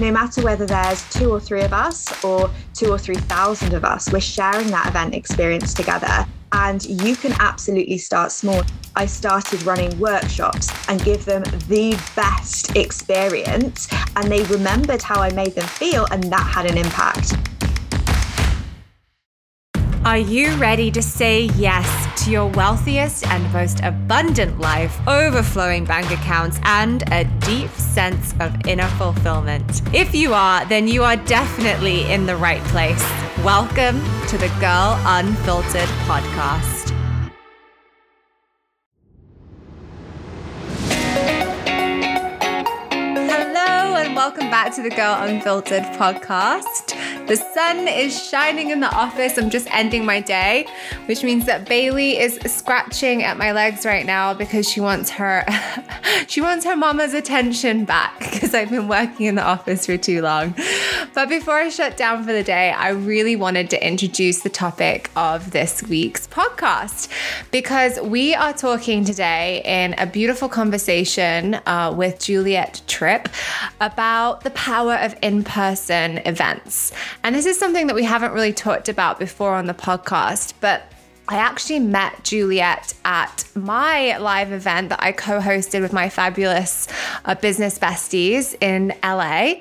no matter whether there's two or three of us or two or 3,000 of us, we're sharing that event experience together. And you can absolutely start small. I started running workshops and give them the best experience. And they remembered how I made them feel, and that had an impact. Are you ready to say yes to your wealthiest and most abundant life, overflowing bank accounts, and a deep sense of inner fulfillment? If you are, then you are definitely in the right place. Welcome to the Girl Unfiltered podcast. Hello, and welcome back to the Girl Unfiltered podcast. The sun is shining in the office. I'm just ending my day, which means that Bailey is scratching at my legs right now because she wants her she wants her mama's attention back because I've been working in the office for too long. But before I shut down for the day, I really wanted to introduce the topic of this week's podcast because we are talking today in a beautiful conversation uh, with Juliet Tripp about the power of in person events. And this is something that we haven't really talked about before on the podcast, but I actually met Juliet at my live event that I co hosted with my fabulous uh, business besties in LA.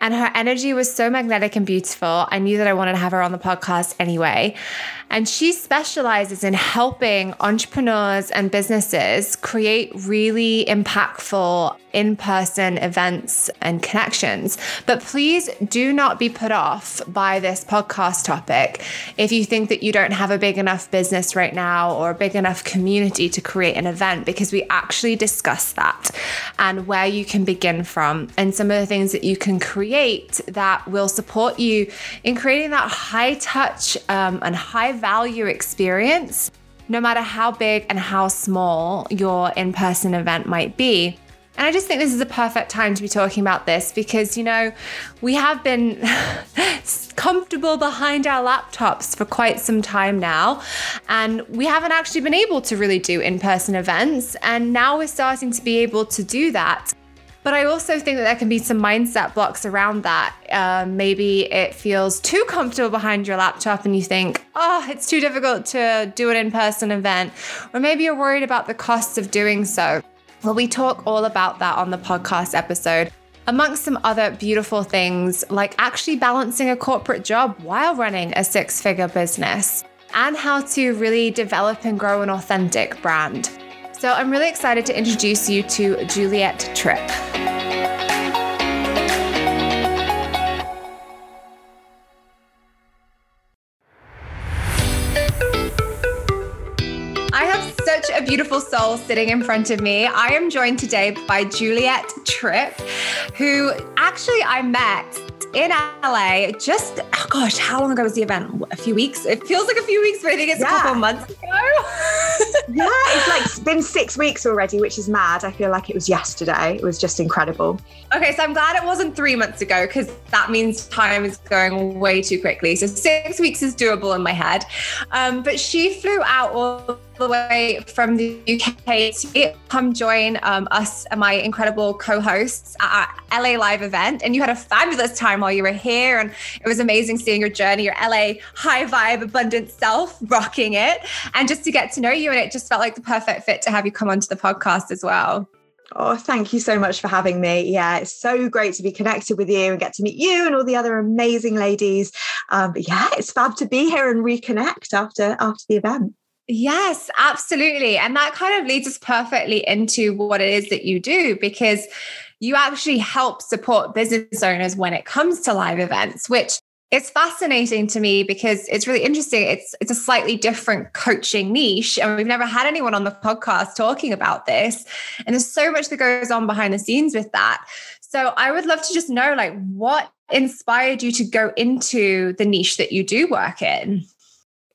And her energy was so magnetic and beautiful. I knew that I wanted to have her on the podcast anyway. And she specializes in helping entrepreneurs and businesses create really impactful in person events and connections. But please do not be put off by this podcast topic if you think that you don't have a big enough business right now or a big enough community to create an event, because we actually discuss that and where you can begin from and some of the things that you can create that will support you in creating that high touch um, and high value experience, no matter how big and how small your in person event might be. And I just think this is a perfect time to be talking about this because, you know, we have been comfortable behind our laptops for quite some time now. And we haven't actually been able to really do in person events. And now we're starting to be able to do that. But I also think that there can be some mindset blocks around that. Uh, maybe it feels too comfortable behind your laptop and you think, oh, it's too difficult to do an in person event. Or maybe you're worried about the costs of doing so. Well, we talk all about that on the podcast episode, amongst some other beautiful things like actually balancing a corporate job while running a six figure business, and how to really develop and grow an authentic brand. So I'm really excited to introduce you to Juliet Tripp. Such a beautiful soul sitting in front of me. I am joined today by Juliet Tripp, who actually I met in LA just, gosh, how long ago was the event? A few weeks? It feels like a few weeks, but I think it's yeah. a couple months ago. yeah, it's like been six weeks already, which is mad. I feel like it was yesterday. It was just incredible. Okay, so I'm glad it wasn't three months ago because that means time is going way too quickly. So six weeks is doable in my head. Um, but she flew out all the way from the UK to come join um, us and my incredible co-hosts at our LA live event. And you had a fabulous time while you were here. And it was amazing seeing your journey, your LA high vibe, abundant self, rocking it. And just to get to know you. And it just felt like the perfect fit to have you come onto the podcast as well. Oh, thank you so much for having me. Yeah, it's so great to be connected with you and get to meet you and all the other amazing ladies. Um, but yeah, it's fab to be here and reconnect after after the event. Yes, absolutely. And that kind of leads us perfectly into what it is that you do because you actually help support business owners when it comes to live events, which it's fascinating to me because it's really interesting. It's it's a slightly different coaching niche, and we've never had anyone on the podcast talking about this. And there's so much that goes on behind the scenes with that. So I would love to just know, like, what inspired you to go into the niche that you do work in?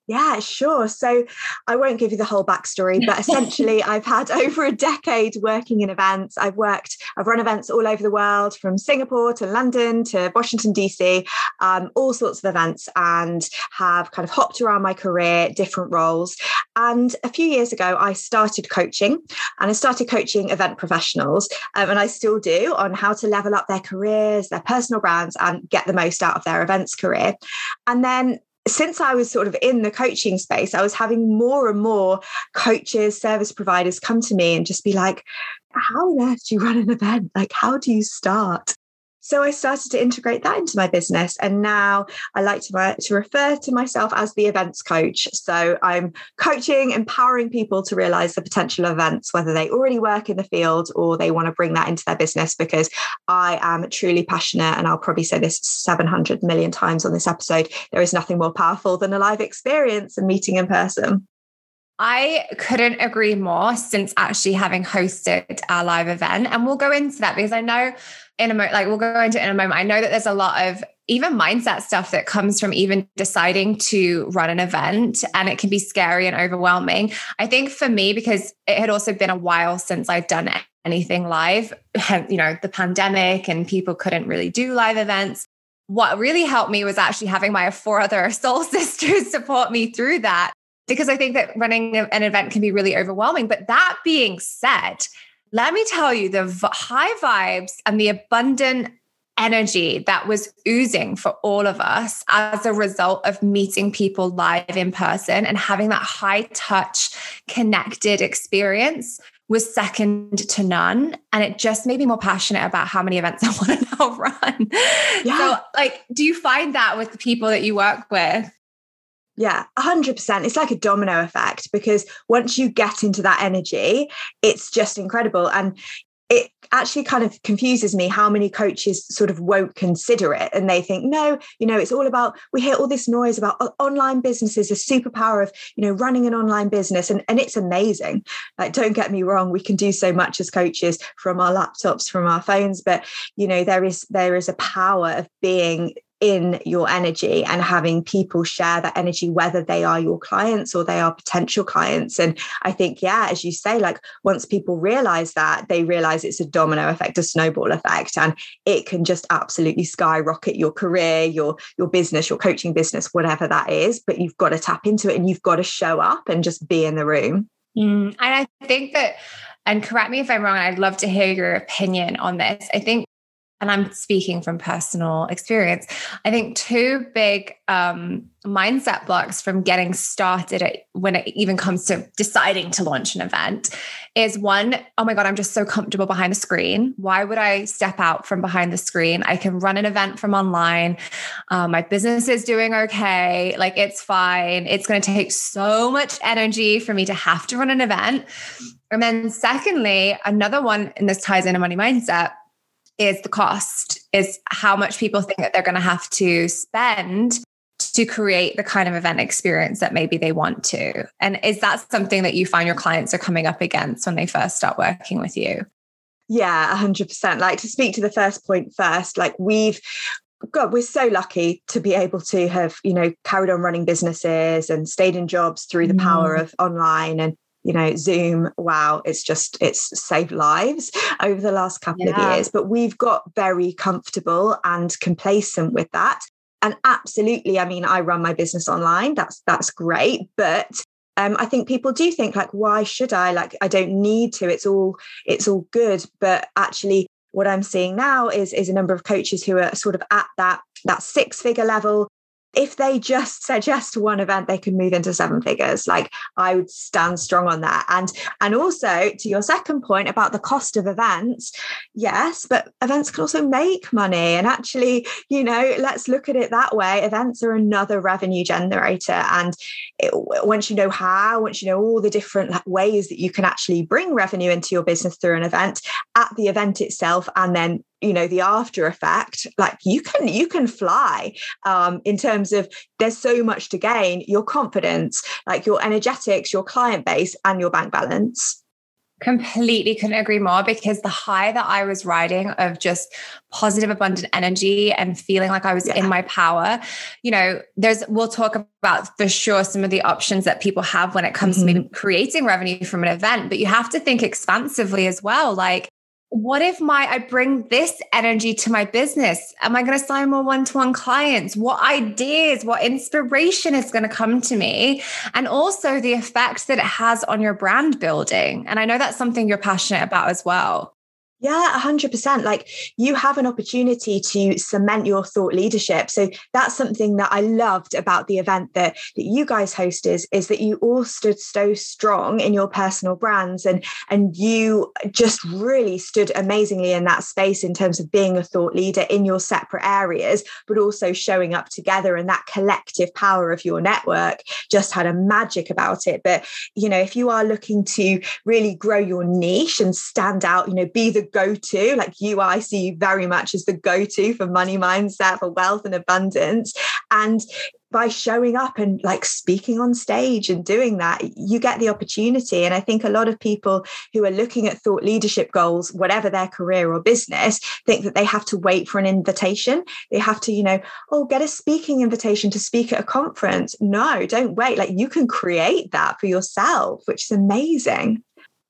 Yeah, sure. So I won't give you the whole backstory, but essentially, I've had over a decade working in events. I've worked, I've run events all over the world from Singapore to London to Washington, DC, um, all sorts of events, and have kind of hopped around my career, different roles. And a few years ago, I started coaching and I started coaching event professionals, um, and I still do on how to level up their careers, their personal brands, and get the most out of their events career. And then since I was sort of in the coaching space, I was having more and more coaches, service providers come to me and just be like, How on earth do you run an event? Like, how do you start? So I started to integrate that into my business. And now I like to, to refer to myself as the events coach. So I'm coaching, empowering people to realize the potential of events, whether they already work in the field or they want to bring that into their business, because I am truly passionate. And I'll probably say this 700 million times on this episode. There is nothing more powerful than a live experience and meeting in person. I couldn't agree more since actually having hosted our live event. And we'll go into that because I know in a moment, like we'll go into in a moment. I know that there's a lot of even mindset stuff that comes from even deciding to run an event and it can be scary and overwhelming. I think for me, because it had also been a while since I'd done anything live, you know, the pandemic and people couldn't really do live events. What really helped me was actually having my four other soul sisters support me through that. Because I think that running an event can be really overwhelming. But that being said, let me tell you the high vibes and the abundant energy that was oozing for all of us as a result of meeting people live in person and having that high touch connected experience was second to none and it just made me more passionate about how many events I want to now run. Yeah. So like do you find that with the people that you work with? Yeah, 100%. It's like a domino effect because once you get into that energy, it's just incredible. And it actually kind of confuses me how many coaches sort of won't consider it and they think no you know it's all about we hear all this noise about online businesses the superpower of you know running an online business and, and it's amazing like don't get me wrong we can do so much as coaches from our laptops from our phones but you know there is there is a power of being in your energy and having people share that energy, whether they are your clients or they are potential clients. And I think, yeah, as you say, like once people realize that, they realize it's a domino effect, a snowball effect, and it can just absolutely skyrocket your career, your your business, your coaching business, whatever that is. But you've got to tap into it and you've got to show up and just be in the room. Mm, and I think that and correct me if I'm wrong, I'd love to hear your opinion on this. I think and I'm speaking from personal experience, I think two big um, mindset blocks from getting started at, when it even comes to deciding to launch an event is one, oh my God, I'm just so comfortable behind a screen. Why would I step out from behind the screen? I can run an event from online. Um, my business is doing okay. Like it's fine. It's going to take so much energy for me to have to run an event. And then, secondly, another one, and this ties into money mindset is the cost, is how much people think that they're going to have to spend to create the kind of event experience that maybe they want to. And is that something that you find your clients are coming up against when they first start working with you? Yeah, 100%. Like to speak to the first point first, like we've God, we're so lucky to be able to have, you know, carried on running businesses and stayed in jobs through the power mm. of online and you know zoom wow it's just it's saved lives over the last couple yeah. of years but we've got very comfortable and complacent with that and absolutely i mean i run my business online that's that's great but um, I think people do think like, why should I? Like, I don't need to. It's all it's all good. But actually, what I'm seeing now is is a number of coaches who are sort of at that that six figure level if they just suggest one event they could move into seven figures. Like i would stand strong on that. And and also to your second point about the cost of events yes but events can also make money. And actually you know let's look at it that way. Events are another revenue generator. And it, once you know how once you know all the different ways that you can actually bring revenue into your business through an event at the event itself and then you know the after effect like you can you can fly um, in terms of there's so much to gain your confidence like your energetics your client base and your bank balance Completely couldn't agree more because the high that I was riding of just positive, abundant energy and feeling like I was yeah. in my power, you know, there's, we'll talk about for sure some of the options that people have when it comes mm-hmm. to maybe creating revenue from an event, but you have to think expansively as well. Like, what if my I bring this energy to my business? Am I going to sign more one-to-one clients? What ideas, what inspiration is going to come to me? And also the effect that it has on your brand building. And I know that's something you're passionate about as well. Yeah, 100%. Like you have an opportunity to cement your thought leadership. So that's something that I loved about the event that, that you guys hosted is that you all stood so strong in your personal brands and, and you just really stood amazingly in that space in terms of being a thought leader in your separate areas, but also showing up together and that collective power of your network just had a magic about it. But, you know, if you are looking to really grow your niche and stand out, you know, be the go to. Like you, I see you very much as the go to for money mindset, for wealth and abundance. And by showing up and like speaking on stage and doing that, you get the opportunity. And I think a lot of people who are looking at thought leadership goals, whatever their career or business, think that they have to wait for an invitation. They have to, you know, oh, get a speaking invitation to speak at a conference. No, don't wait. Like you can create that for yourself, which is amazing.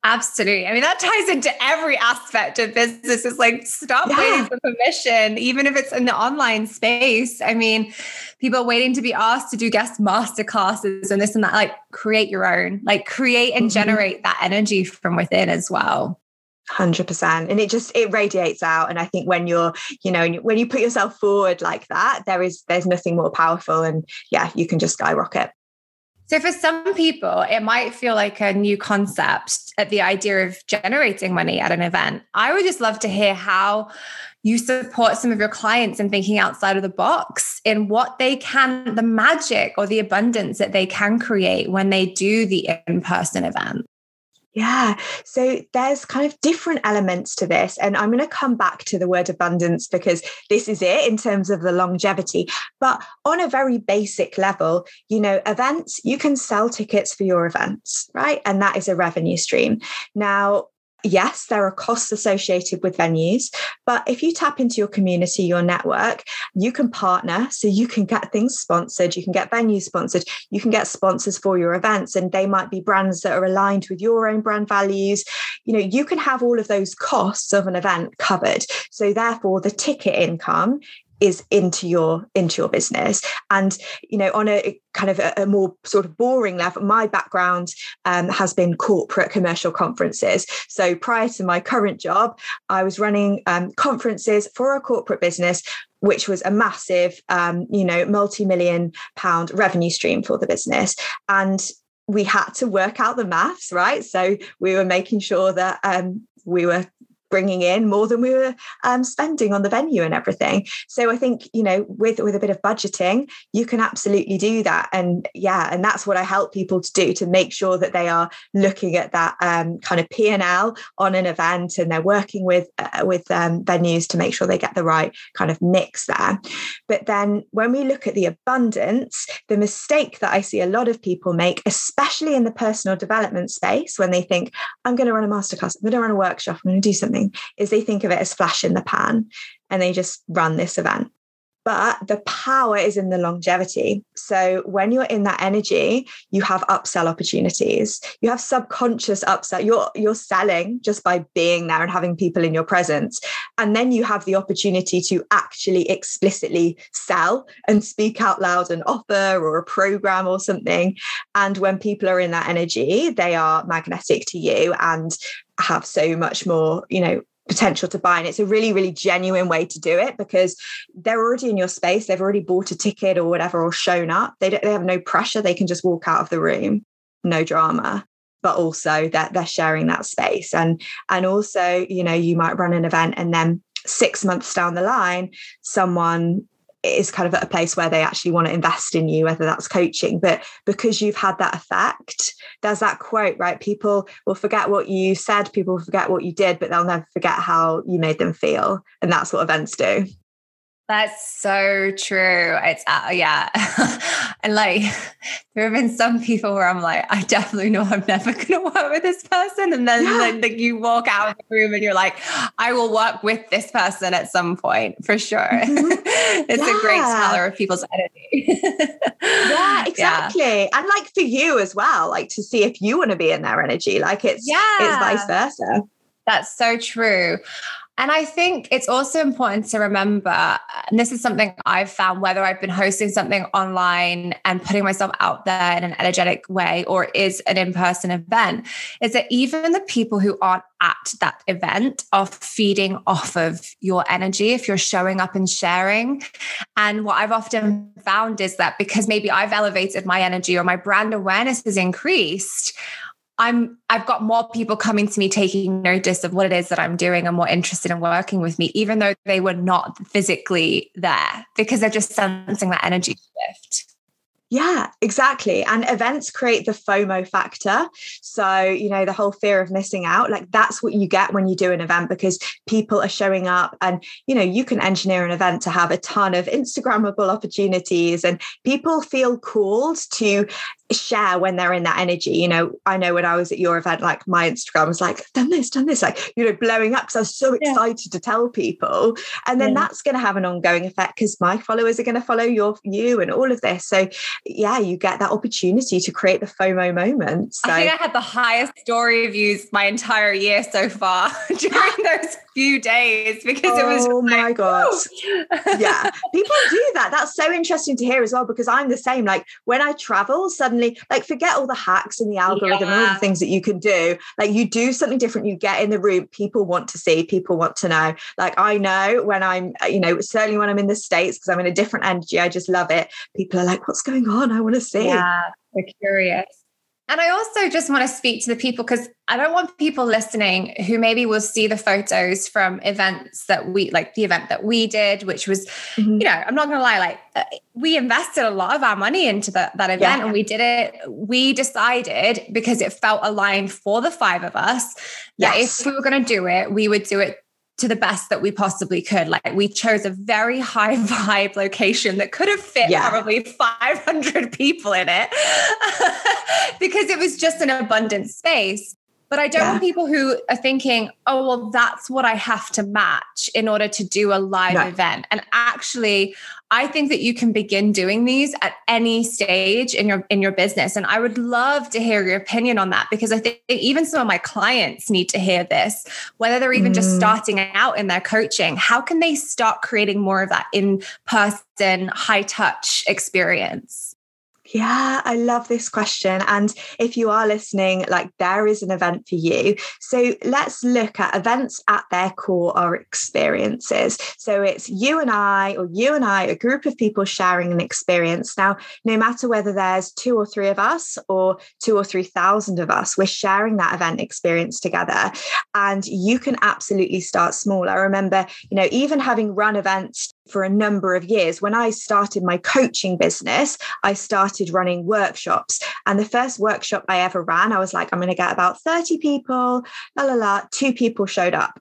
Absolutely. I mean, that ties into every aspect of business. It's like stop yeah. waiting for permission, even if it's in the online space. I mean, people waiting to be asked to do guest master classes and this and that. Like, create your own, like, create and mm-hmm. generate that energy from within as well. 100% and it just it radiates out and i think when you're you know when you put yourself forward like that there is there's nothing more powerful and yeah you can just skyrocket so, for some people, it might feel like a new concept at the idea of generating money at an event. I would just love to hear how you support some of your clients in thinking outside of the box in what they can, the magic or the abundance that they can create when they do the in person event. Yeah. So there's kind of different elements to this. And I'm going to come back to the word abundance because this is it in terms of the longevity. But on a very basic level, you know, events, you can sell tickets for your events, right? And that is a revenue stream. Now, yes, there are costs associated with venues, but if you tap into your community, your network, you can partner. So you can get things sponsored, you can get venues sponsored, you can get sponsors for your events, and they might be brands that are aligned with your own brand values. You know, you can have all of those costs of an event covered. So therefore, the ticket income is into your into your business. And you know on a kind of a, a more sort of boring level my background um, has been corporate commercial conferences. So prior to my current job i was running um, conferences for a corporate business which was a massive um, you know multi-million pound revenue stream for the business. And we had to work out the maths right? So we were making sure that um, we were bringing in more than we were um, spending on the venue and everything. So I think you know with with a bit of budgeting, you can absolutely do that. And yeah, and that's what I help people to do to make sure that they are looking at that um, kind of P and L on an event, and they're working with uh, with um, venues to make sure they get the right kind of mix there. But then when we look at the abundance, the mistake that I see a lot of people make, especially in the personal development space, when they think I'm going to run a masterclass, I'm going to run a workshop, I'm going to do something is they think of it as flash in the pan and they just run this event. But the power is in the longevity. So when you're in that energy, you have upsell opportunities. You have subconscious upsell. You're you're selling just by being there and having people in your presence. And then you have the opportunity to actually explicitly sell and speak out loud an offer or a program or something. And when people are in that energy, they are magnetic to you and have so much more, you know, potential to buy. And it's a really, really genuine way to do it because they're already in your space. They've already bought a ticket or whatever or shown up. They don't they have no pressure. They can just walk out of the room, no drama. But also that they're sharing that space. And and also, you know, you might run an event and then six months down the line, someone is kind of at a place where they actually want to invest in you, whether that's coaching. But because you've had that effect, there's that quote, right? People will forget what you said, people will forget what you did, but they'll never forget how you made them feel. And that's what events do. That's so true. It's uh, yeah, and like there have been some people where I'm like, I definitely know I'm never going to work with this person, and then yeah. like, like, you walk out of the room and you're like, I will work with this person at some point for sure. Mm-hmm. it's yeah. a great teller of people's energy. yeah, exactly, yeah. and like for you as well, like to see if you want to be in their energy, like it's yeah, it's vice versa. That's so true. And I think it's also important to remember, and this is something I've found whether I've been hosting something online and putting myself out there in an energetic way or is an in person event, is that even the people who aren't at that event are feeding off of your energy if you're showing up and sharing. And what I've often found is that because maybe I've elevated my energy or my brand awareness has increased, I'm I've got more people coming to me taking notice of what it is that I'm doing and more interested in working with me, even though they were not physically there, because they're just sensing that energy shift. Yeah, exactly. And events create the FOMO factor. So, you know, the whole fear of missing out, like that's what you get when you do an event because people are showing up and, you know, you can engineer an event to have a ton of Instagrammable opportunities and people feel called to share when they're in that energy. You know, I know when I was at your event, like my Instagram was like, done this, done this, like, you know, blowing up because I was so excited yeah. to tell people. And then yeah. that's going to have an ongoing effect because my followers are going to follow your you and all of this. So yeah, you get that opportunity to create the FOMO moment. So I think I had the highest story views my entire year so far during those few days because oh, it was Oh my like, god. yeah. People do that. That's so interesting to hear as well because I'm the same. Like when I travel, suddenly like forget all the hacks and the algorithm yeah. and all the things that you can do like you do something different you get in the room people want to see people want to know like i know when i'm uh, you know certainly when i'm in the states because i'm in a different energy i just love it people are like what's going on i want to see yeah they're curious and I also just want to speak to the people because I don't want people listening who maybe will see the photos from events that we like the event that we did, which was, mm-hmm. you know, I'm not going to lie, like uh, we invested a lot of our money into the, that event yeah. and we did it. We decided because it felt aligned for the five of us that yes. if we were going to do it, we would do it to the best that we possibly could. Like we chose a very high vibe location that could have fit yeah. probably 500 people in it because it was just an abundant space. But I don't yeah. want people who are thinking, oh, well, that's what I have to match in order to do a live no. event. And actually, I think that you can begin doing these at any stage in your in your business. And I would love to hear your opinion on that because I think even some of my clients need to hear this, whether they're even mm. just starting out in their coaching. How can they start creating more of that in-person, high-touch experience? Yeah, I love this question. And if you are listening, like there is an event for you. So let's look at events at their core are experiences. So it's you and I, or you and I, a group of people sharing an experience. Now, no matter whether there's two or three of us or two or 3,000 of us, we're sharing that event experience together. And you can absolutely start small. I remember, you know, even having run events for a number of years. When I started my coaching business, I started running workshops. And the first workshop I ever ran, I was like, I'm going to get about 30 people, la la la. Two people showed up.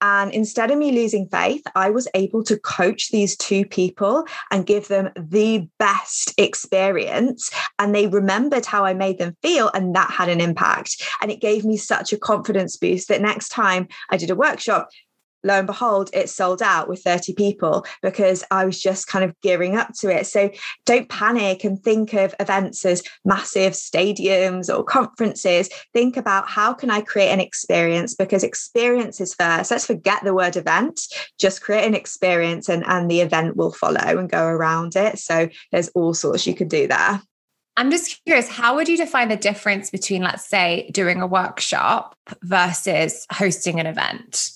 And instead of me losing faith, I was able to coach these two people and give them the best experience. And they remembered how I made them feel, and that had an impact. And it gave me such a confidence boost that next time I did a workshop, lo and behold, it sold out with 30 people because I was just kind of gearing up to it. So don't panic and think of events as massive stadiums or conferences. Think about how can I create an experience because experience is first. Let's forget the word event, just create an experience and, and the event will follow and go around it. So there's all sorts you could do there. I'm just curious, how would you define the difference between, let's say, doing a workshop versus hosting an event?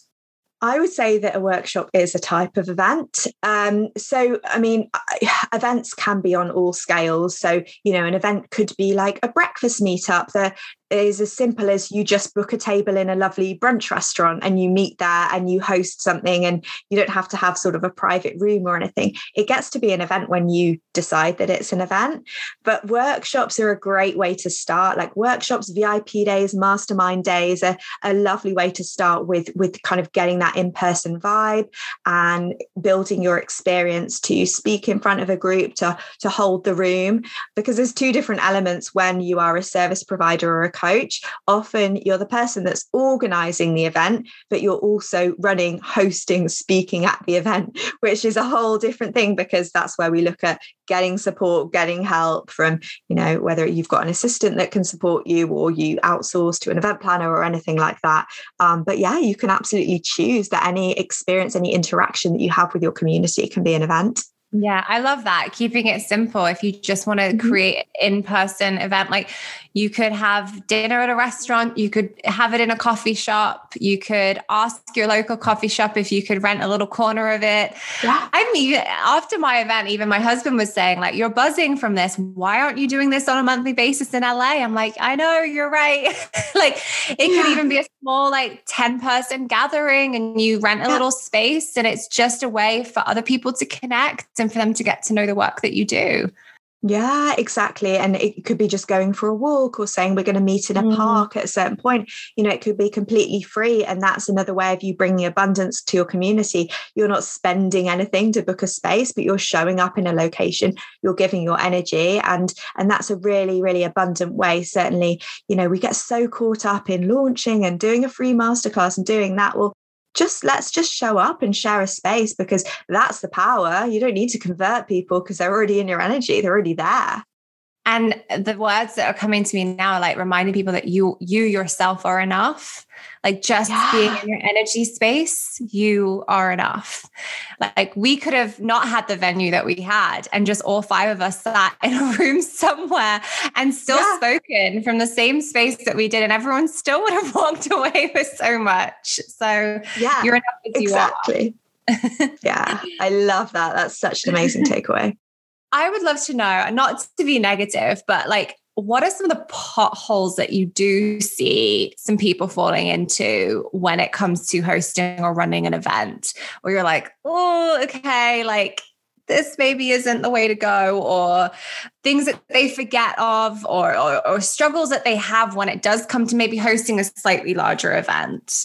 I would say that a workshop is a type of event. Um, so, I mean, events can be on all scales. So, you know, an event could be like a breakfast meetup. Is as simple as you just book a table in a lovely brunch restaurant and you meet there and you host something and you don't have to have sort of a private room or anything. It gets to be an event when you decide that it's an event. But workshops are a great way to start. Like workshops, VIP days, mastermind days are a lovely way to start with, with kind of getting that in-person vibe and building your experience to speak in front of a group, to, to hold the room. Because there's two different elements when you are a service provider or a coach. Often you're the person that's organizing the event, but you're also running, hosting, speaking at the event, which is a whole different thing because that's where we look at getting support, getting help from, you know, whether you've got an assistant that can support you or you outsource to an event planner or anything like that. Um, but yeah, you can absolutely choose that any experience, any interaction that you have with your community can be an event. Yeah, I love that. Keeping it simple. If you just want to mm-hmm. create in-person event, like you could have dinner at a restaurant, you could have it in a coffee shop, you could ask your local coffee shop if you could rent a little corner of it. Yeah. I mean, after my event, even my husband was saying, like, you're buzzing from this. Why aren't you doing this on a monthly basis in LA? I'm like, I know, you're right. like it yeah. could even be a small, like 10 person gathering and you rent a yeah. little space and it's just a way for other people to connect and for them to get to know the work that you do. Yeah, exactly. And it could be just going for a walk or saying we're going to meet in a mm. park at a certain point. You know, it could be completely free. And that's another way of you bringing abundance to your community. You're not spending anything to book a space, but you're showing up in a location, you're giving your energy. And and that's a really, really abundant way. Certainly, you know, we get so caught up in launching and doing a free masterclass and doing that. Well, just let's just show up and share a space because that's the power. You don't need to convert people because they're already in your energy, they're already there. And the words that are coming to me now, are like reminding people that you you yourself are enough. Like just yeah. being in your energy space, you are enough. Like we could have not had the venue that we had, and just all five of us sat in a room somewhere and still yeah. spoken from the same space that we did, and everyone still would have walked away with so much. So yeah, you're enough as you are. exactly. yeah, I love that. That's such an amazing takeaway. I would love to know, not to be negative, but like, what are some of the potholes that you do see some people falling into when it comes to hosting or running an event? Where you're like, oh, okay, like this maybe isn't the way to go, or things that they forget of, or, or, or struggles that they have when it does come to maybe hosting a slightly larger event?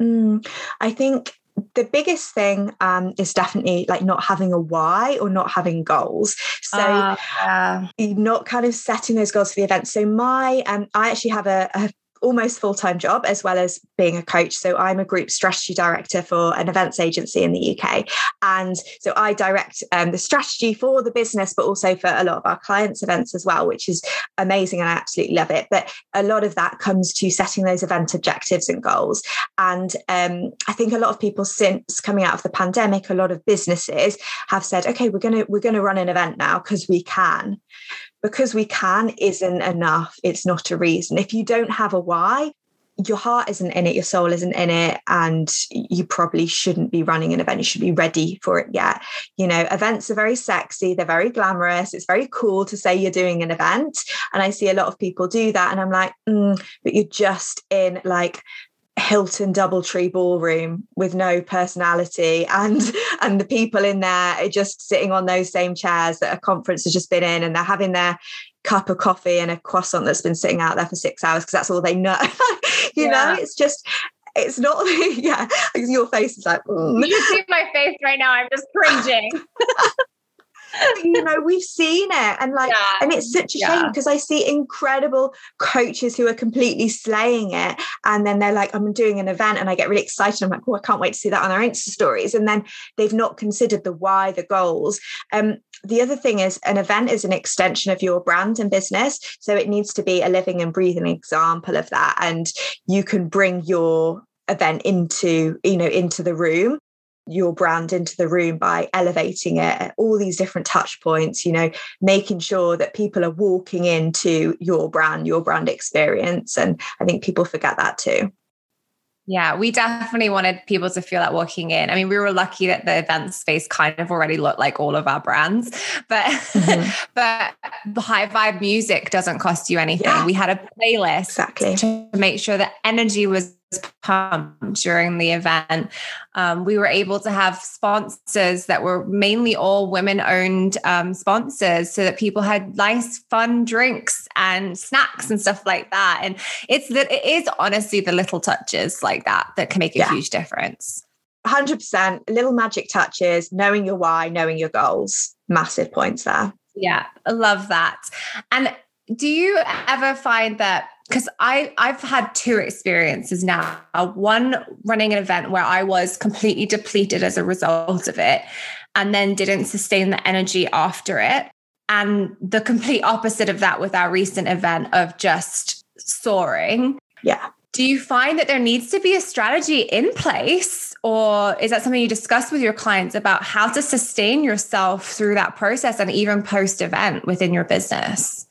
Mm, I think the biggest thing um, is definitely like not having a why or not having goals. So uh, yeah. not kind of setting those goals for the event. So my um, I actually have a, a almost full time job as well as being a coach. So I'm a group strategy director for an events agency in the UK. And so I direct um, the strategy for the business, but also for a lot of our clients' events as well, which is amazing. And I absolutely love it. But a lot of that comes to setting those event objectives and goals. And um, I think a lot of people since coming out of the pandemic, a lot of businesses have said, okay, we're going to, we're going to run an event now because we can because we can isn't enough. It's not a reason. If you don't have a why, your heart isn't in it, your soul isn't in it, and you probably shouldn't be running an event. You should be ready for it yet. You know, events are very sexy, they're very glamorous. It's very cool to say you're doing an event. And I see a lot of people do that. And I'm like, mm, but you're just in like Hilton DoubleTree ballroom with no personality and and the people in there are just sitting on those same chairs that a conference has just been in and they're having their cup of coffee and a croissant that's been sitting out there for six hours because that's all they know you yeah. know it's just it's not yeah your face is like mm. you see my face right now i'm just cringing you know we've seen it and like yeah. and it's such a yeah. shame because i see incredible coaches who are completely slaying it and then they're like i'm doing an event and i get really excited i'm like oh i can't wait to see that on their insta stories and then they've not considered the why the goals um the other thing is an event is an extension of your brand and business so it needs to be a living and breathing example of that and you can bring your event into you know into the room your brand into the room by elevating it at all these different touch points you know making sure that people are walking into your brand your brand experience and i think people forget that too Yeah, we definitely wanted people to feel that walking in. I mean, we were lucky that the event space kind of already looked like all of our brands, but mm-hmm. but the high vibe music doesn't cost you anything. Yeah. We had a playlist exactly to make sure that energy was pumped during the event. Um, we were able to have sponsors that were mainly all women owned um, sponsors so that people had nice, fun drinks and snacks and stuff like that. And it's that it is honestly the little touches like that that can make a yeah. huge difference. 100% little magic touches, knowing your why, knowing your goals, massive points there. Yeah, I love that. And do you ever find that because I I've had two experiences now. One running an event where I was completely depleted as a result of it, and then didn't sustain the energy after it. And the complete opposite of that with our recent event of just soaring. Yeah. Do you find that there needs to be a strategy in place? Or is that something you discuss with your clients about how to sustain yourself through that process and even post event within your business?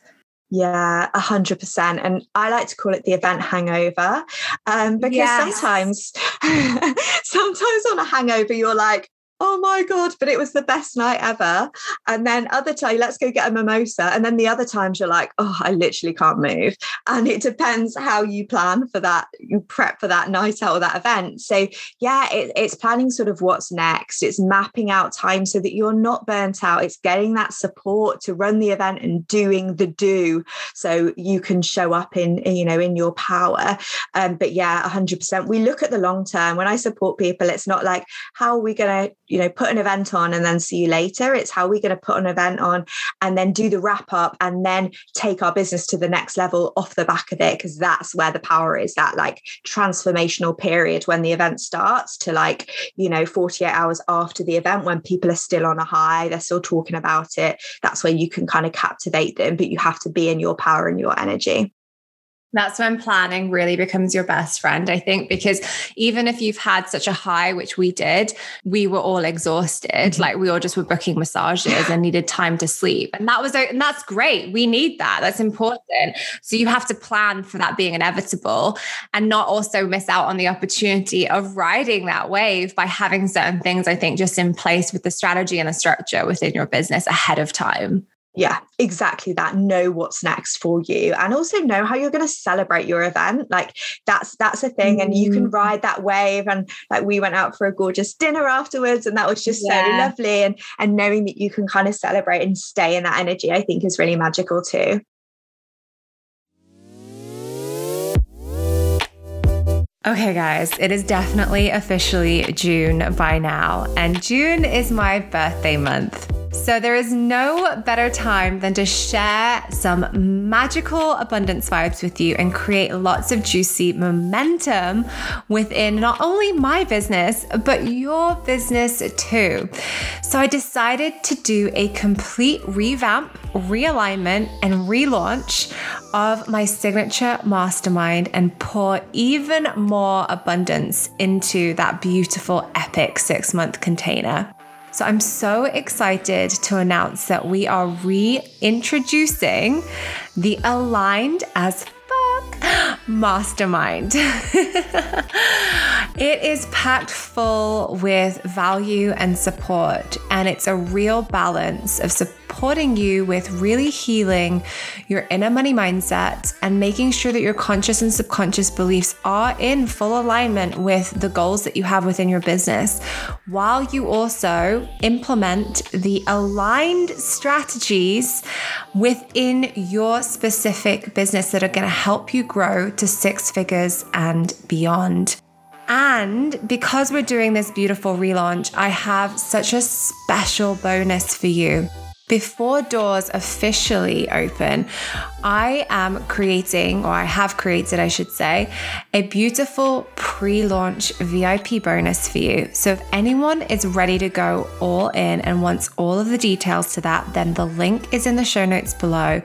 Yeah, a hundred percent. And I like to call it the event hangover. Um, because yes. sometimes sometimes on a hangover, you're like, oh my god but it was the best night ever. And then other time let's go get a mimosa. And then the other times you're like oh i literally can't move. And it depends how you plan for that you prep for that night out or that event. So yeah it, it's planning sort of what's next. It's mapping out time so that you're not burnt out. It's getting that support to run the event and doing the do so you can show up in you know in your power. Um, but yeah 100% we look at the long term. When i support people it's not like how are we going to you know put an event on and then see you later. It's how we're going to put an event on and then do the wrap up and then take our business to the next level off the back of it because that's where the power is that like transformational period when the event starts to like you know 48 hours after the event when people are still on a high they're still talking about it. That's where you can kind of captivate them but you have to be in your power and your energy that's when planning really becomes your best friend, I think, because even if you've had such a high, which we did, we were all exhausted. Mm-hmm. Like we all just were booking massages and needed time to sleep. And that was, and that's great. We need that. That's important. So you have to plan for that being inevitable and not also miss out on the opportunity of riding that wave by having certain things, I think, just in place with the strategy and the structure within your business ahead of time yeah exactly that know what's next for you and also know how you're going to celebrate your event like that's that's a thing mm. and you can mm. ride that wave and like we went out for a gorgeous dinner afterwards and that was just yeah. so lovely and and knowing that you can kind of celebrate and stay in that energy i think is really magical too Okay, guys, it is definitely officially June by now, and June is my birthday month. So, there is no better time than to share some magical abundance vibes with you and create lots of juicy momentum within not only my business, but your business too. So, I decided to do a complete revamp, realignment, and relaunch of my signature mastermind and pour even more abundance into that beautiful, epic six month container. So I'm so excited to announce that we are reintroducing the Aligned as Fuck Mastermind. it is packed full with value and support, and it's a real balance of support supporting you with really healing your inner money mindset and making sure that your conscious and subconscious beliefs are in full alignment with the goals that you have within your business, while you also implement the aligned strategies within your specific business that are going to help you grow to six figures and beyond. And because we're doing this beautiful relaunch, I have such a special bonus for you. Before doors officially open, I am creating, or I have created, I should say, a beautiful pre launch VIP bonus for you. So if anyone is ready to go all in and wants all of the details to that, then the link is in the show notes below.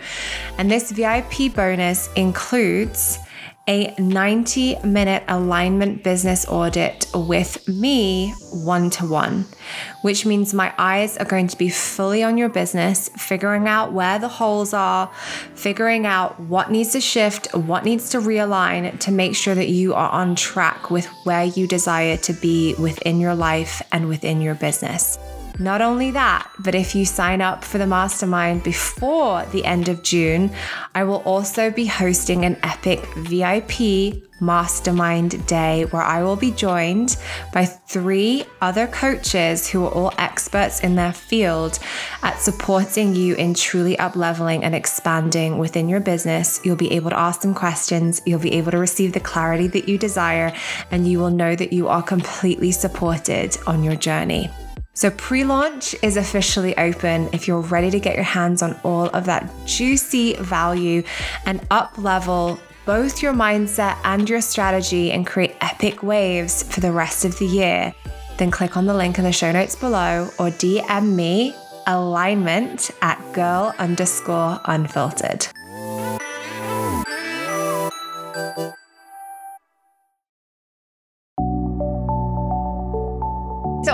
And this VIP bonus includes a 90 minute alignment business audit with me one to one, which means my eyes are going to be fully on your business, figuring out where the holes are, figuring out what needs to shift, what needs to realign to make sure that you are on track with where you desire to be within your life and within your business. Not only that, but if you sign up for the mastermind before the end of June, I will also be hosting an epic VIP mastermind day where I will be joined by three other coaches who are all experts in their field at supporting you in truly up leveling and expanding within your business. You'll be able to ask them questions, you'll be able to receive the clarity that you desire, and you will know that you are completely supported on your journey. So, pre launch is officially open if you're ready to get your hands on all of that juicy value and up level both your mindset and your strategy and create epic waves for the rest of the year. Then click on the link in the show notes below or DM me alignment at girl underscore unfiltered.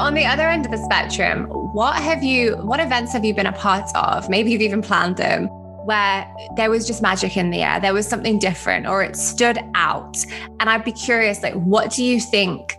On the other end of the spectrum, what have you what events have you been a part of? Maybe you've even planned them where there was just magic in the air. There was something different or it stood out. And I'd be curious like what do you think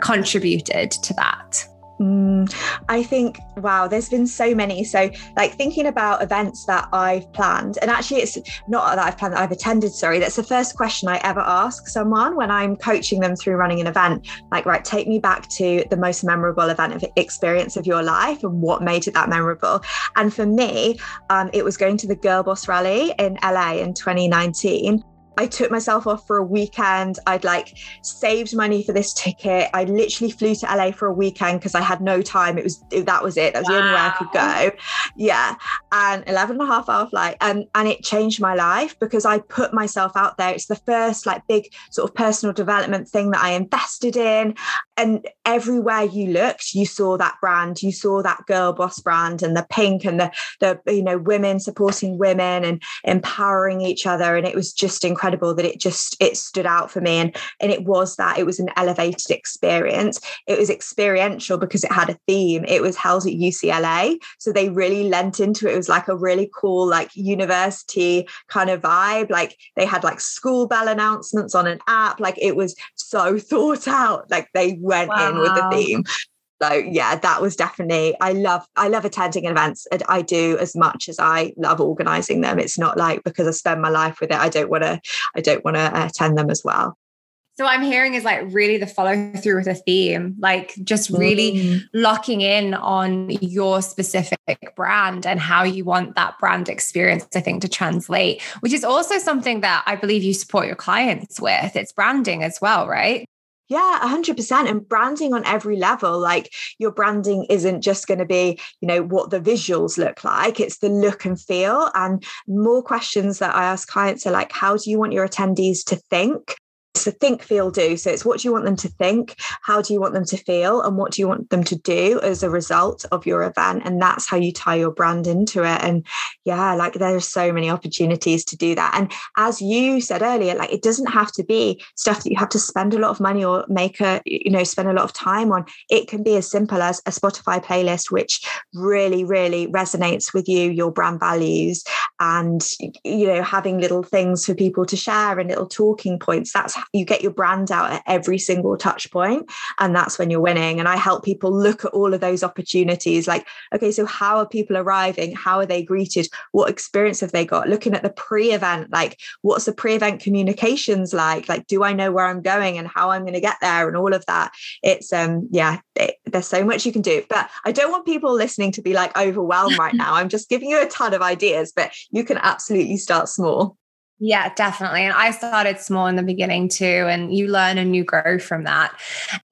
contributed to that? Mm, I think, wow, there's been so many. So, like thinking about events that I've planned, and actually, it's not that I've planned, that I've attended, sorry, that's the first question I ever ask someone when I'm coaching them through running an event. Like, right, take me back to the most memorable event of experience of your life and what made it that memorable. And for me, um, it was going to the Girlboss Rally in LA in 2019. I took myself off for a weekend. I'd like saved money for this ticket. I literally flew to LA for a weekend because I had no time. It was that was it. That was wow. the only way I could go. Yeah. And 11 and a half hour flight. And and it changed my life because I put myself out there. It's the first like big sort of personal development thing that I invested in. And everywhere you looked, you saw that brand, you saw that Girlboss brand and the pink and the the you know women supporting women and empowering each other. And it was just incredible incredible that it just it stood out for me. And and it was that it was an elevated experience. It was experiential because it had a theme. It was held at UCLA so they really lent into it. It was like a really cool like university kind of vibe. Like they had like school bell announcements on an app. Like it was so thought out. Like they went wow. in with the theme so yeah that was definitely i love i love attending events and i do as much as i love organizing them it's not like because i spend my life with it i don't want to i don't want to attend them as well so I'm hearing is like really the follow through with a theme, like just really mm. locking in on your specific brand and how you want that brand experience, I think, to translate, which is also something that I believe you support your clients with. It's branding as well, right? Yeah, 100%. And branding on every level. Like your branding isn't just going to be, you know, what the visuals look like, it's the look and feel. And more questions that I ask clients are like, how do you want your attendees to think? So think, feel, do. So it's what do you want them to think? How do you want them to feel? And what do you want them to do as a result of your event? And that's how you tie your brand into it. And yeah, like there's so many opportunities to do that. And as you said earlier, like it doesn't have to be stuff that you have to spend a lot of money or make a, you know, spend a lot of time on. It can be as simple as a Spotify playlist, which really, really resonates with you, your brand values, and, you know, having little things for people to share and little talking points. That's you get your brand out at every single touch point and that's when you're winning. And i help people look at all of those opportunities like okay so how are people arriving? How are they greeted? What experience have they got? Looking at the pre-event like what's the pre-event communications like? Like do i know where i'm going and how i'm going to get there and all of that? It's um yeah it, there's so much you can do. But i don't want people listening to be like overwhelmed right now. I'm just giving you a ton of ideas but you can absolutely start small yeah, definitely. And I started small in the beginning too, and you learn and you grow from that.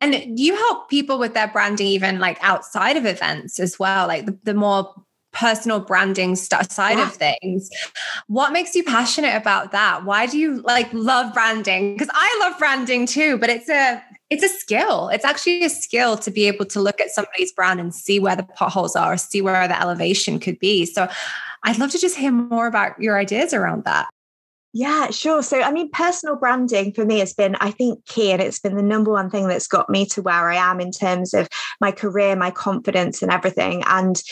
And you help people with their branding, even like outside of events as well, like the, the more personal branding st- side yeah. of things. What makes you passionate about that? Why do you like love branding? Because I love branding too, but it's a it's a skill. It's actually a skill to be able to look at somebody's brand and see where the potholes are, see where the elevation could be. So I'd love to just hear more about your ideas around that. Yeah, sure. So, I mean, personal branding for me has been, I think, key, and it's been the number one thing that's got me to where I am in terms of my career, my confidence, and everything. And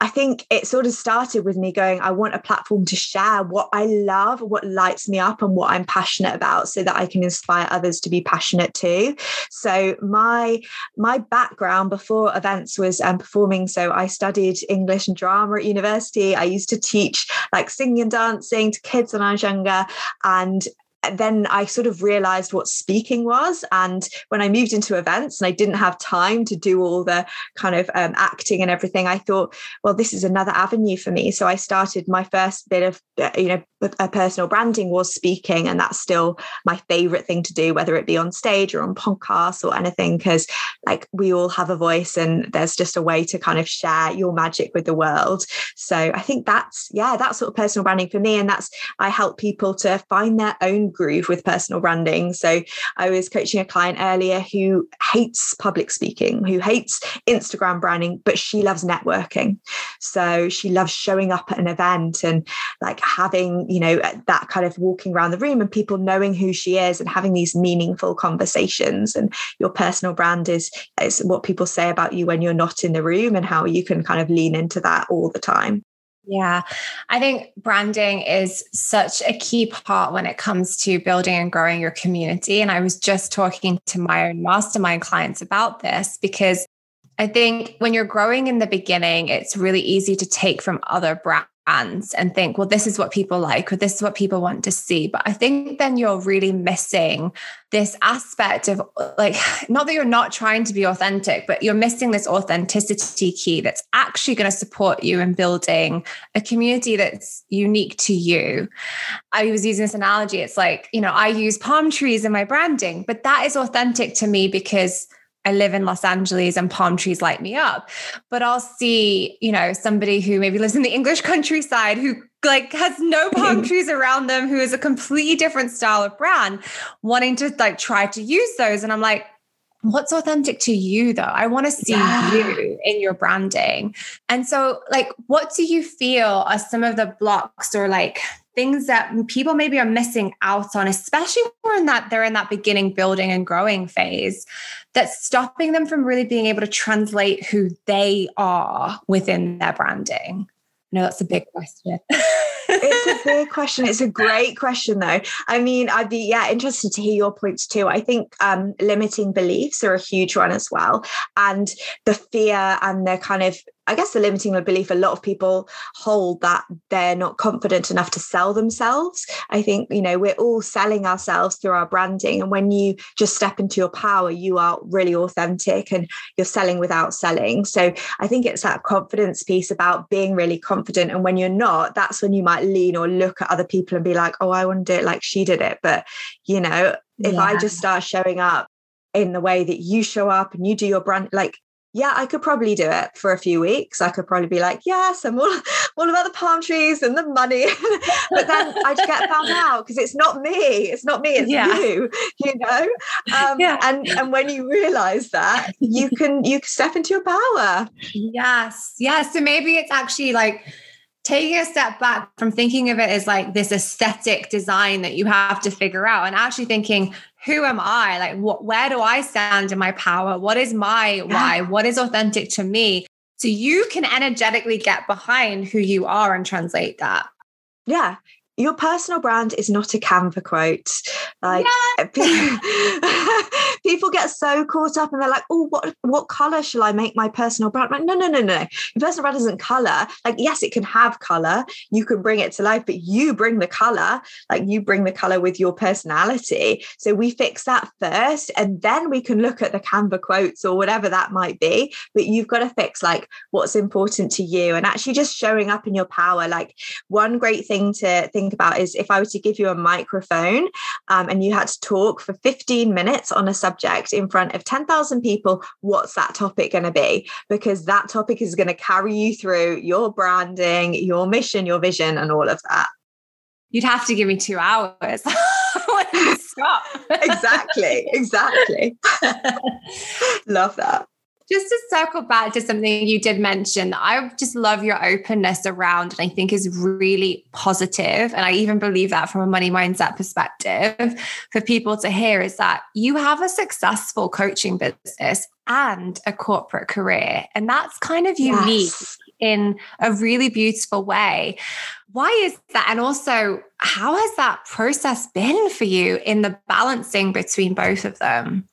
I think it sort of started with me going, I want a platform to share what I love, what lights me up, and what I'm passionate about, so that I can inspire others to be passionate too. So, my my background before events was um, performing. So, I studied English and drama at university. I used to teach like singing and dancing to kids when I was younger and then I sort of realized what speaking was. And when I moved into events and I didn't have time to do all the kind of um, acting and everything, I thought, well, this is another avenue for me. So I started my first bit of, uh, you know, a personal branding was speaking. And that's still my favorite thing to do, whether it be on stage or on podcasts or anything, because like we all have a voice and there's just a way to kind of share your magic with the world. So I think that's, yeah, that's sort of personal branding for me. And that's, I help people to find their own groove with personal branding. So I was coaching a client earlier who hates public speaking, who hates Instagram branding, but she loves networking. So she loves showing up at an event and like having, you know, that kind of walking around the room and people knowing who she is and having these meaningful conversations. And your personal brand is, is what people say about you when you're not in the room and how you can kind of lean into that all the time. Yeah, I think branding is such a key part when it comes to building and growing your community. And I was just talking to my own mastermind clients about this because I think when you're growing in the beginning, it's really easy to take from other brands and think, well, this is what people like, or this is what people want to see. But I think then you're really missing this aspect of like, not that you're not trying to be authentic, but you're missing this authenticity key that's actually going to support you in building a community that's unique to you. I was using this analogy. It's like, you know, I use palm trees in my branding, but that is authentic to me because I live in Los Angeles and palm trees light me up. But I'll see, you know, somebody who maybe lives in the English countryside who like has no palm trees around them, who is a completely different style of brand, wanting to like try to use those. And I'm like, what's authentic to you though i want to see yeah. you in your branding and so like what do you feel are some of the blocks or like things that people maybe are missing out on, especially when that they're in that beginning building and growing phase, that's stopping them from really being able to translate who they are within their branding? No, that's a big question. it's a big question. It's a great question, though. I mean, I'd be yeah interested to hear your points too. I think um, limiting beliefs are a huge one as well, and the fear and the kind of I guess the limiting belief a lot of people hold that they're not confident enough to sell themselves. I think, you know, we're all selling ourselves through our branding. And when you just step into your power, you are really authentic and you're selling without selling. So I think it's that confidence piece about being really confident. And when you're not, that's when you might lean or look at other people and be like, oh, I want to do it like she did it. But, you know, if yeah. I just start showing up in the way that you show up and you do your brand, like yeah, I could probably do it for a few weeks. I could probably be like, yes, I'm all, all about the palm trees and the money. but then I'd get found out because it's not me. It's not me, it's yeah. you, you know? Um, yeah. and, and when you realize that, you can you can step into your power. Yes. Yes. So maybe it's actually like taking a step back from thinking of it as like this aesthetic design that you have to figure out and actually thinking who am I? Like, what, where do I stand in my power? What is my why? What is authentic to me? So you can energetically get behind who you are and translate that. Yeah your personal brand is not a Canva quote. Like people get so caught up and they're like, oh, what what color shall I make my personal brand? I'm like, no, no, no, no. Your personal brand isn't color. Like, yes, it can have color. You can bring it to life, but you bring the color. Like you bring the color with your personality. So we fix that first, and then we can look at the Canva quotes or whatever that might be. But you've got to fix like what's important to you and actually just showing up in your power. Like one great thing to think think about is if I were to give you a microphone um, and you had to talk for 15 minutes on a subject in front of 10,000 people, what's that topic going to be? Because that topic is going to carry you through your branding, your mission, your vision, and all of that. You'd have to give me two hours. Stop. exactly. Exactly. Love that. Just to circle back to something you did mention, I just love your openness around, and I think is really positive. And I even believe that from a money mindset perspective for people to hear is that you have a successful coaching business and a corporate career. And that's kind of unique yes. in a really beautiful way. Why is that? And also, how has that process been for you in the balancing between both of them?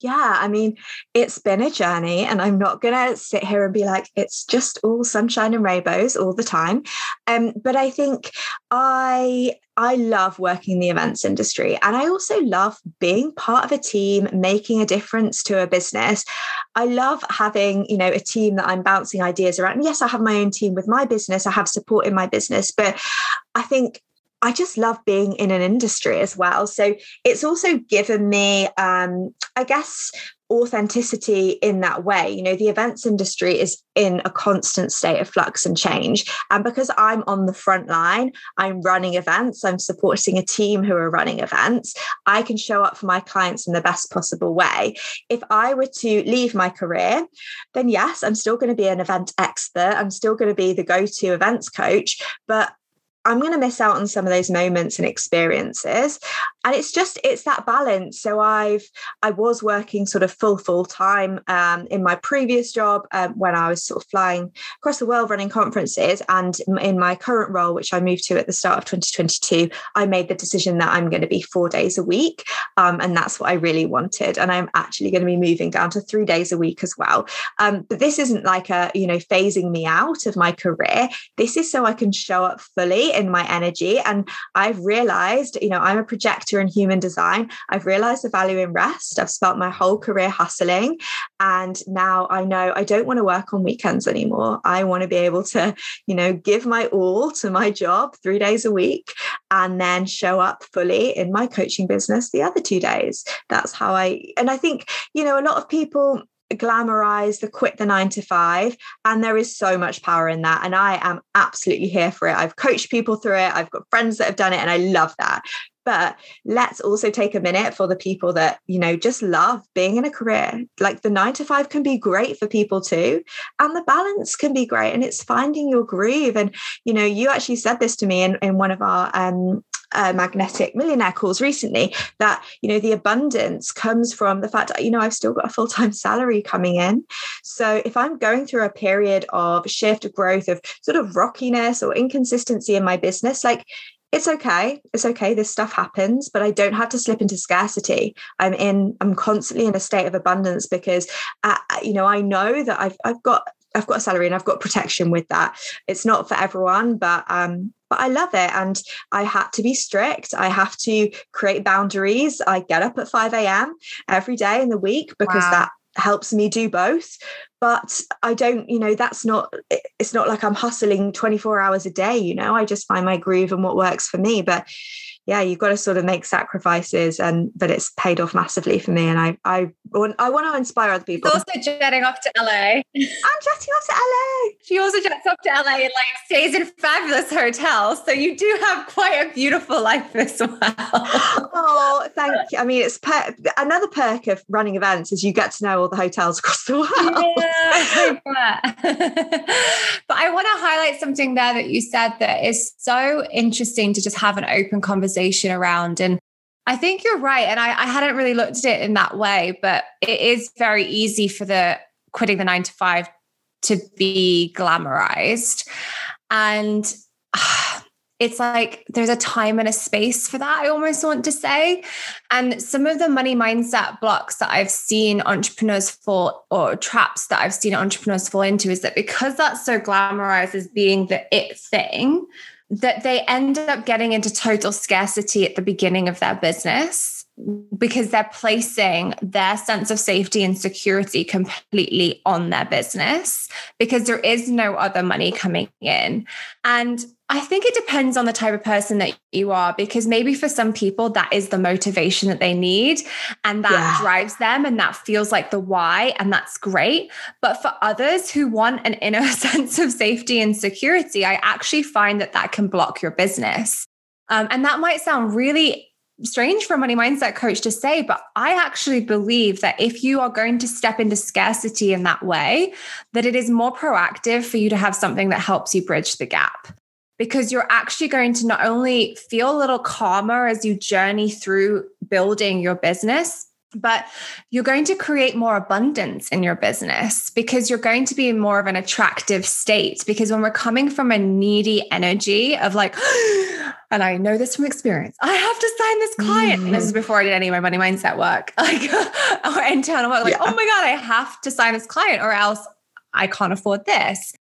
Yeah, I mean, it's been a journey, and I'm not going to sit here and be like, it's just all sunshine and rainbows all the time. Um, but I think I I love working in the events industry and I also love being part of a team, making a difference to a business. I love having, you know, a team that I'm bouncing ideas around. And yes, I have my own team with my business, I have support in my business, but I think I just love being in an industry as well. So it's also given me, um, I guess, authenticity in that way. You know, the events industry is in a constant state of flux and change. And because I'm on the front line, I'm running events, I'm supporting a team who are running events, I can show up for my clients in the best possible way. If I were to leave my career, then yes, I'm still going to be an event expert, I'm still going to be the go to events coach, but I'm going to miss out on some of those moments and experiences. And it's just, it's that balance. So I've, I was working sort of full, full time um, in my previous job um, when I was sort of flying across the world running conferences. And in my current role, which I moved to at the start of 2022, I made the decision that I'm going to be four days a week. Um, and that's what I really wanted. And I'm actually going to be moving down to three days a week as well. Um, but this isn't like a, you know, phasing me out of my career. This is so I can show up fully in my energy. And I've realized, you know, I'm a projector in human design. I've realized the value in rest. I've spent my whole career hustling. And now I know I don't want to work on weekends anymore. I want to be able to, you know, give my all to my job three days a week and then show up fully in my coaching business the other two days. That's how I, and I think, you know, a lot of people glamorize the quit the nine to five. And there is so much power in that. And I am absolutely here for it. I've coached people through it, I've got friends that have done it, and I love that. But let's also take a minute for the people that, you know, just love being in a career. Like the nine to five can be great for people too. And the balance can be great. And it's finding your groove. And, you know, you actually said this to me in, in one of our um, uh, magnetic millionaire calls recently that you know the abundance comes from the fact that you know I've still got a full time salary coming in. So if I'm going through a period of shift, of growth, of sort of rockiness or inconsistency in my business, like it's okay it's okay this stuff happens but i don't have to slip into scarcity i'm in i'm constantly in a state of abundance because uh, you know i know that i've i've got I've got a salary and I've got protection with that. It's not for everyone, but um, but I love it. And I had to be strict. I have to create boundaries. I get up at 5 a.m. every day in the week because wow. that helps me do both but i don't you know that's not it's not like i'm hustling 24 hours a day you know? I just find my groove and what works for me but yeah, you've got to sort of make sacrifices, and but it's paid off massively for me. And I I want I want to inspire other people. She's also jetting off to LA. I'm jetting off to LA. She also jets off to LA and like stays in fabulous hotels. So you do have quite a beautiful life as well. oh, thank you. I mean, it's per- another perk of running events is you get to know all the hotels across the world. Yeah, but I want to highlight something there that you said that is so interesting to just have an open conversation conversation around. And I think you're right. And I, I hadn't really looked at it in that way, but it is very easy for the quitting the nine to five to be glamorized. And it's like there's a time and a space for that, I almost want to say. And some of the money mindset blocks that I've seen entrepreneurs fall or traps that I've seen entrepreneurs fall into is that because that's so glamorized as being the it thing, that they end up getting into total scarcity at the beginning of their business because they're placing their sense of safety and security completely on their business because there is no other money coming in. And I think it depends on the type of person that you are, because maybe for some people, that is the motivation that they need and that yeah. drives them and that feels like the why. And that's great. But for others who want an inner sense of safety and security, I actually find that that can block your business. Um, and that might sound really strange for a money mindset coach to say, but I actually believe that if you are going to step into scarcity in that way, that it is more proactive for you to have something that helps you bridge the gap. Because you're actually going to not only feel a little calmer as you journey through building your business, but you're going to create more abundance in your business because you're going to be in more of an attractive state. Because when we're coming from a needy energy of like, and I know this from experience, I have to sign this client. Mm. This is before I did any of my money mindset work, like or internal work, like, yeah. oh my God, I have to sign this client or else I can't afford this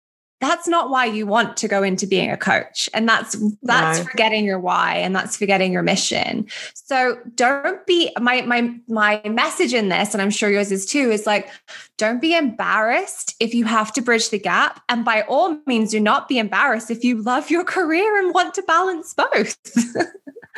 that's not why you want to go into being a coach. And that's that's no. forgetting your why and that's forgetting your mission. So don't be my my my message in this and i'm sure yours is too is like don't be embarrassed if you have to bridge the gap. And by all means do not be embarrassed if you love your career and want to balance both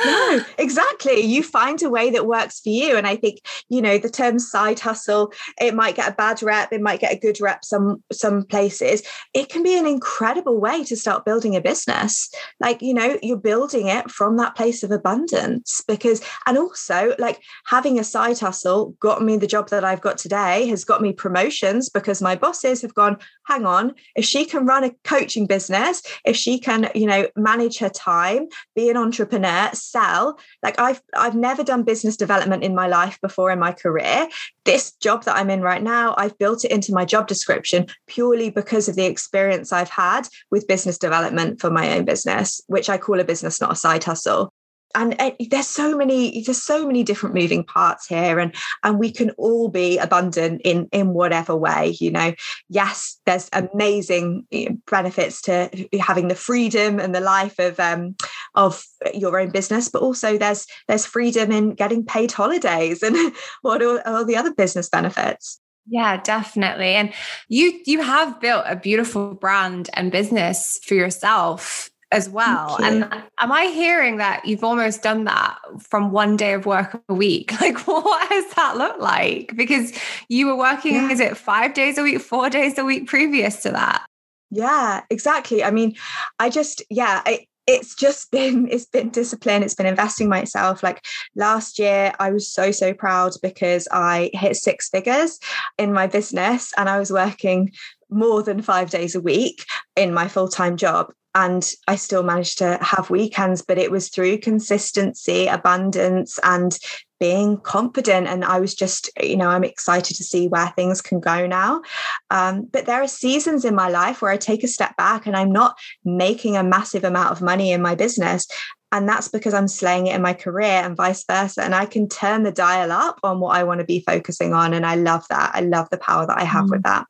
no, exactly. You find a way that works for you. And I think, you know, the term side hustle, it might get a bad rep, it might get a good rep some some places. It can be an incredible way to start building a business. Like, you know, you're building it from that place of abundance because and also like having a side hustle got me the job that I've got today, has got me promotions because my bosses have gone, hang on, if she can run a coaching business, if she can, you know, manage her time, be an entrepreneur, sell. Like i've i've never done business development in my life before in my career. This job that i'm in right now i've built it into my job description purely because of the experience i've had with business development for my own business which i call a business not a side hustle and there's so many there's so many different moving parts here and and we can all be abundant in in whatever way you know yes there's amazing benefits to having the freedom and the life of um of your own business but also there's there's freedom in getting paid holidays and what are all the other business benefits yeah, definitely. And you you have built a beautiful brand and business for yourself as well. And am I hearing that you've almost done that from one day of work a week? Like, what does that look like? Because you were working, yeah. is it five days a week, four days a week previous to that? Yeah, exactly. I mean, I just, yeah, I, it's just been it's been discipline it's been investing myself like last year i was so so proud because i hit six figures in my business and i was working more than five days a week in my full-time job and I still managed to have weekends, but it was through consistency, abundance, and being confident. And I was just, you know, I'm excited to see where things can go now. Um, but there are seasons in my life where I take a step back and I'm not making a massive amount of money in my business. And that's because I'm slaying it in my career and vice versa. And I can turn the dial up on what I want to be focusing on. And I love that. I love the power that I have mm. with that.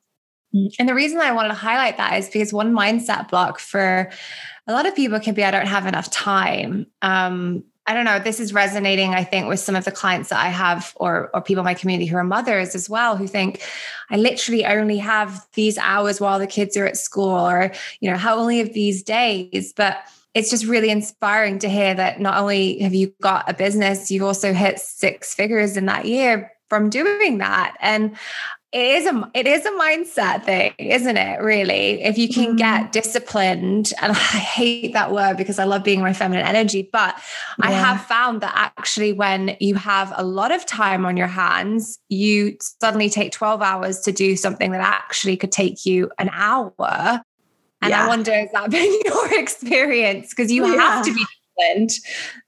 And the reason I wanted to highlight that is because one mindset block for a lot of people can be I don't have enough time. Um, I don't know. This is resonating, I think, with some of the clients that I have, or or people in my community who are mothers as well, who think I literally only have these hours while the kids are at school, or you know, how only of these days. But it's just really inspiring to hear that not only have you got a business, you've also hit six figures in that year from doing that. And it is a it is a mindset thing, isn't it? Really, if you can get mm-hmm. disciplined, and I hate that word because I love being my feminine energy, but yeah. I have found that actually when you have a lot of time on your hands, you suddenly take twelve hours to do something that actually could take you an hour. And yeah. I wonder, has that been your experience? Because you yeah. have to be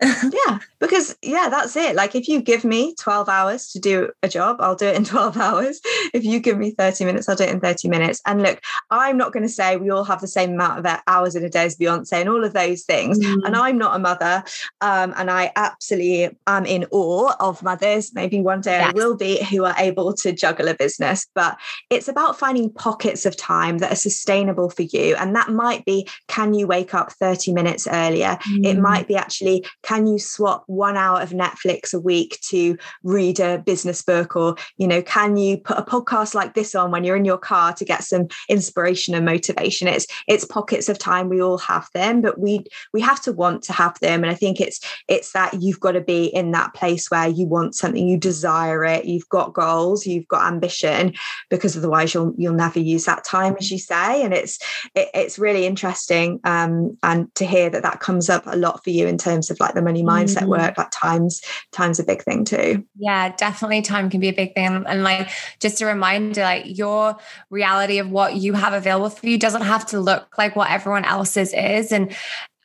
yeah, because yeah, that's it. Like if you give me 12 hours to do a job, I'll do it in 12 hours. If you give me 30 minutes, I'll do it in 30 minutes. And look, I'm not going to say we all have the same amount of hours in a day as Beyonce and all of those things. Mm. And I'm not a mother. Um, and I absolutely am in awe of mothers. Maybe one day yes. I will be who are able to juggle a business. But it's about finding pockets of time that are sustainable for you. And that might be can you wake up 30 minutes earlier? Mm. It might might be actually can you swap one hour of Netflix a week to read a business book? Or, you know, can you put a podcast like this on when you're in your car to get some inspiration and motivation? It's it's pockets of time. We all have them, but we we have to want to have them. And I think it's it's that you've got to be in that place where you want something, you desire it, you've got goals, you've got ambition, because otherwise you'll you'll never use that time, as you say. And it's it, it's really interesting um, and to hear that that comes up a lot for you in terms of like the money mindset mm-hmm. work like times time's a big thing too yeah definitely time can be a big thing and, and like just a reminder like your reality of what you have available for you doesn't have to look like what everyone else's is and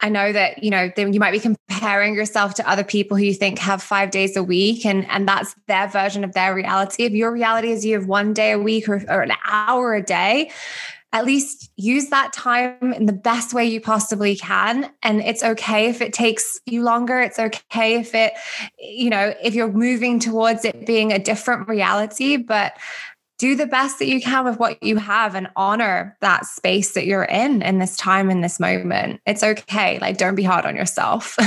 I know that, you know, then you might be comparing yourself to other people who you think have five days a week and, and that's their version of their reality. If your reality is you have one day a week or, or an hour a day, at least use that time in the best way you possibly can. And it's okay if it takes you longer. It's okay if it, you know, if you're moving towards it being a different reality. But do the best that you can with what you have and honor that space that you're in in this time in this moment it's okay like don't be hard on yourself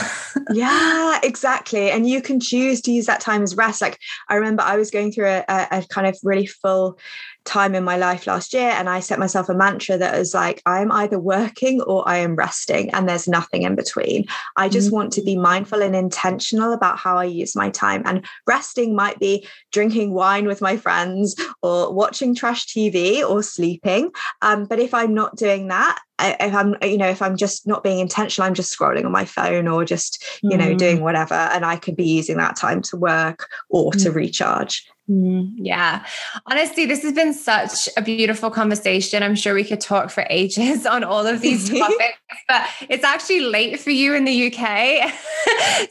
yeah exactly and you can choose to use that time as rest like i remember i was going through a, a kind of really full time in my life last year and I set myself a mantra that was like, I'm either working or I am resting, and there's nothing in between. I just mm-hmm. want to be mindful and intentional about how I use my time. And resting might be drinking wine with my friends or watching trash TV or sleeping. Um, but if I'm not doing that, if I'm, you know, if I'm just not being intentional, I'm just scrolling on my phone or just, you know, mm. doing whatever. And I could be using that time to work or to mm. recharge. Mm, yeah. Honestly, this has been such a beautiful conversation. I'm sure we could talk for ages on all of these topics, but it's actually late for you in the UK.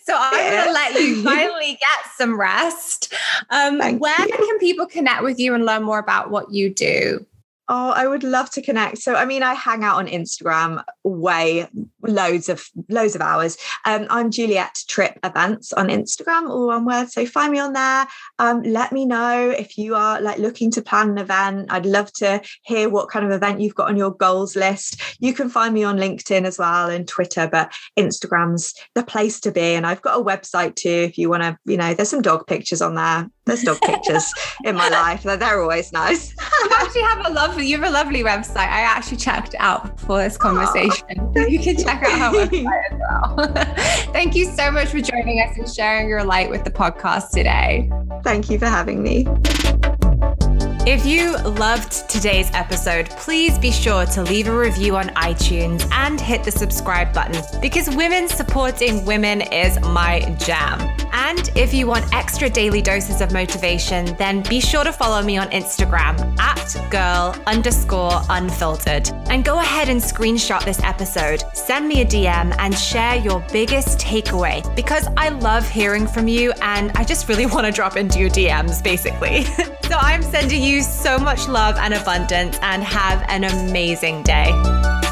so I'm going to let you finally get some rest. Um, where you. can people connect with you and learn more about what you do? Oh, I would love to connect. So, I mean, I hang out on Instagram way loads of loads of hours. Um, I'm Juliet Tripp Events on Instagram, all one word. So find me on there. Um, let me know if you are like looking to plan an event. I'd love to hear what kind of event you've got on your goals list. You can find me on LinkedIn as well and Twitter, but Instagram's the place to be. And I've got a website too if you want to. You know, there's some dog pictures on there. There's dog pictures in my life. They're always nice. you actually have a lovely, you have a lovely website. I actually checked out for this conversation. Oh, you can check out her website as well. Thank you so much for joining us and sharing your light with the podcast today. Thank you for having me. If you loved today's episode, please be sure to leave a review on iTunes and hit the subscribe button because women supporting women is my jam. And if you want extra daily doses of motivation, then be sure to follow me on Instagram at girl underscore unfiltered. And go ahead and screenshot this episode, send me a DM, and share your biggest takeaway because I love hearing from you and I just really want to drop into your DMs basically. so I'm sending you so much love and abundance and have an amazing day.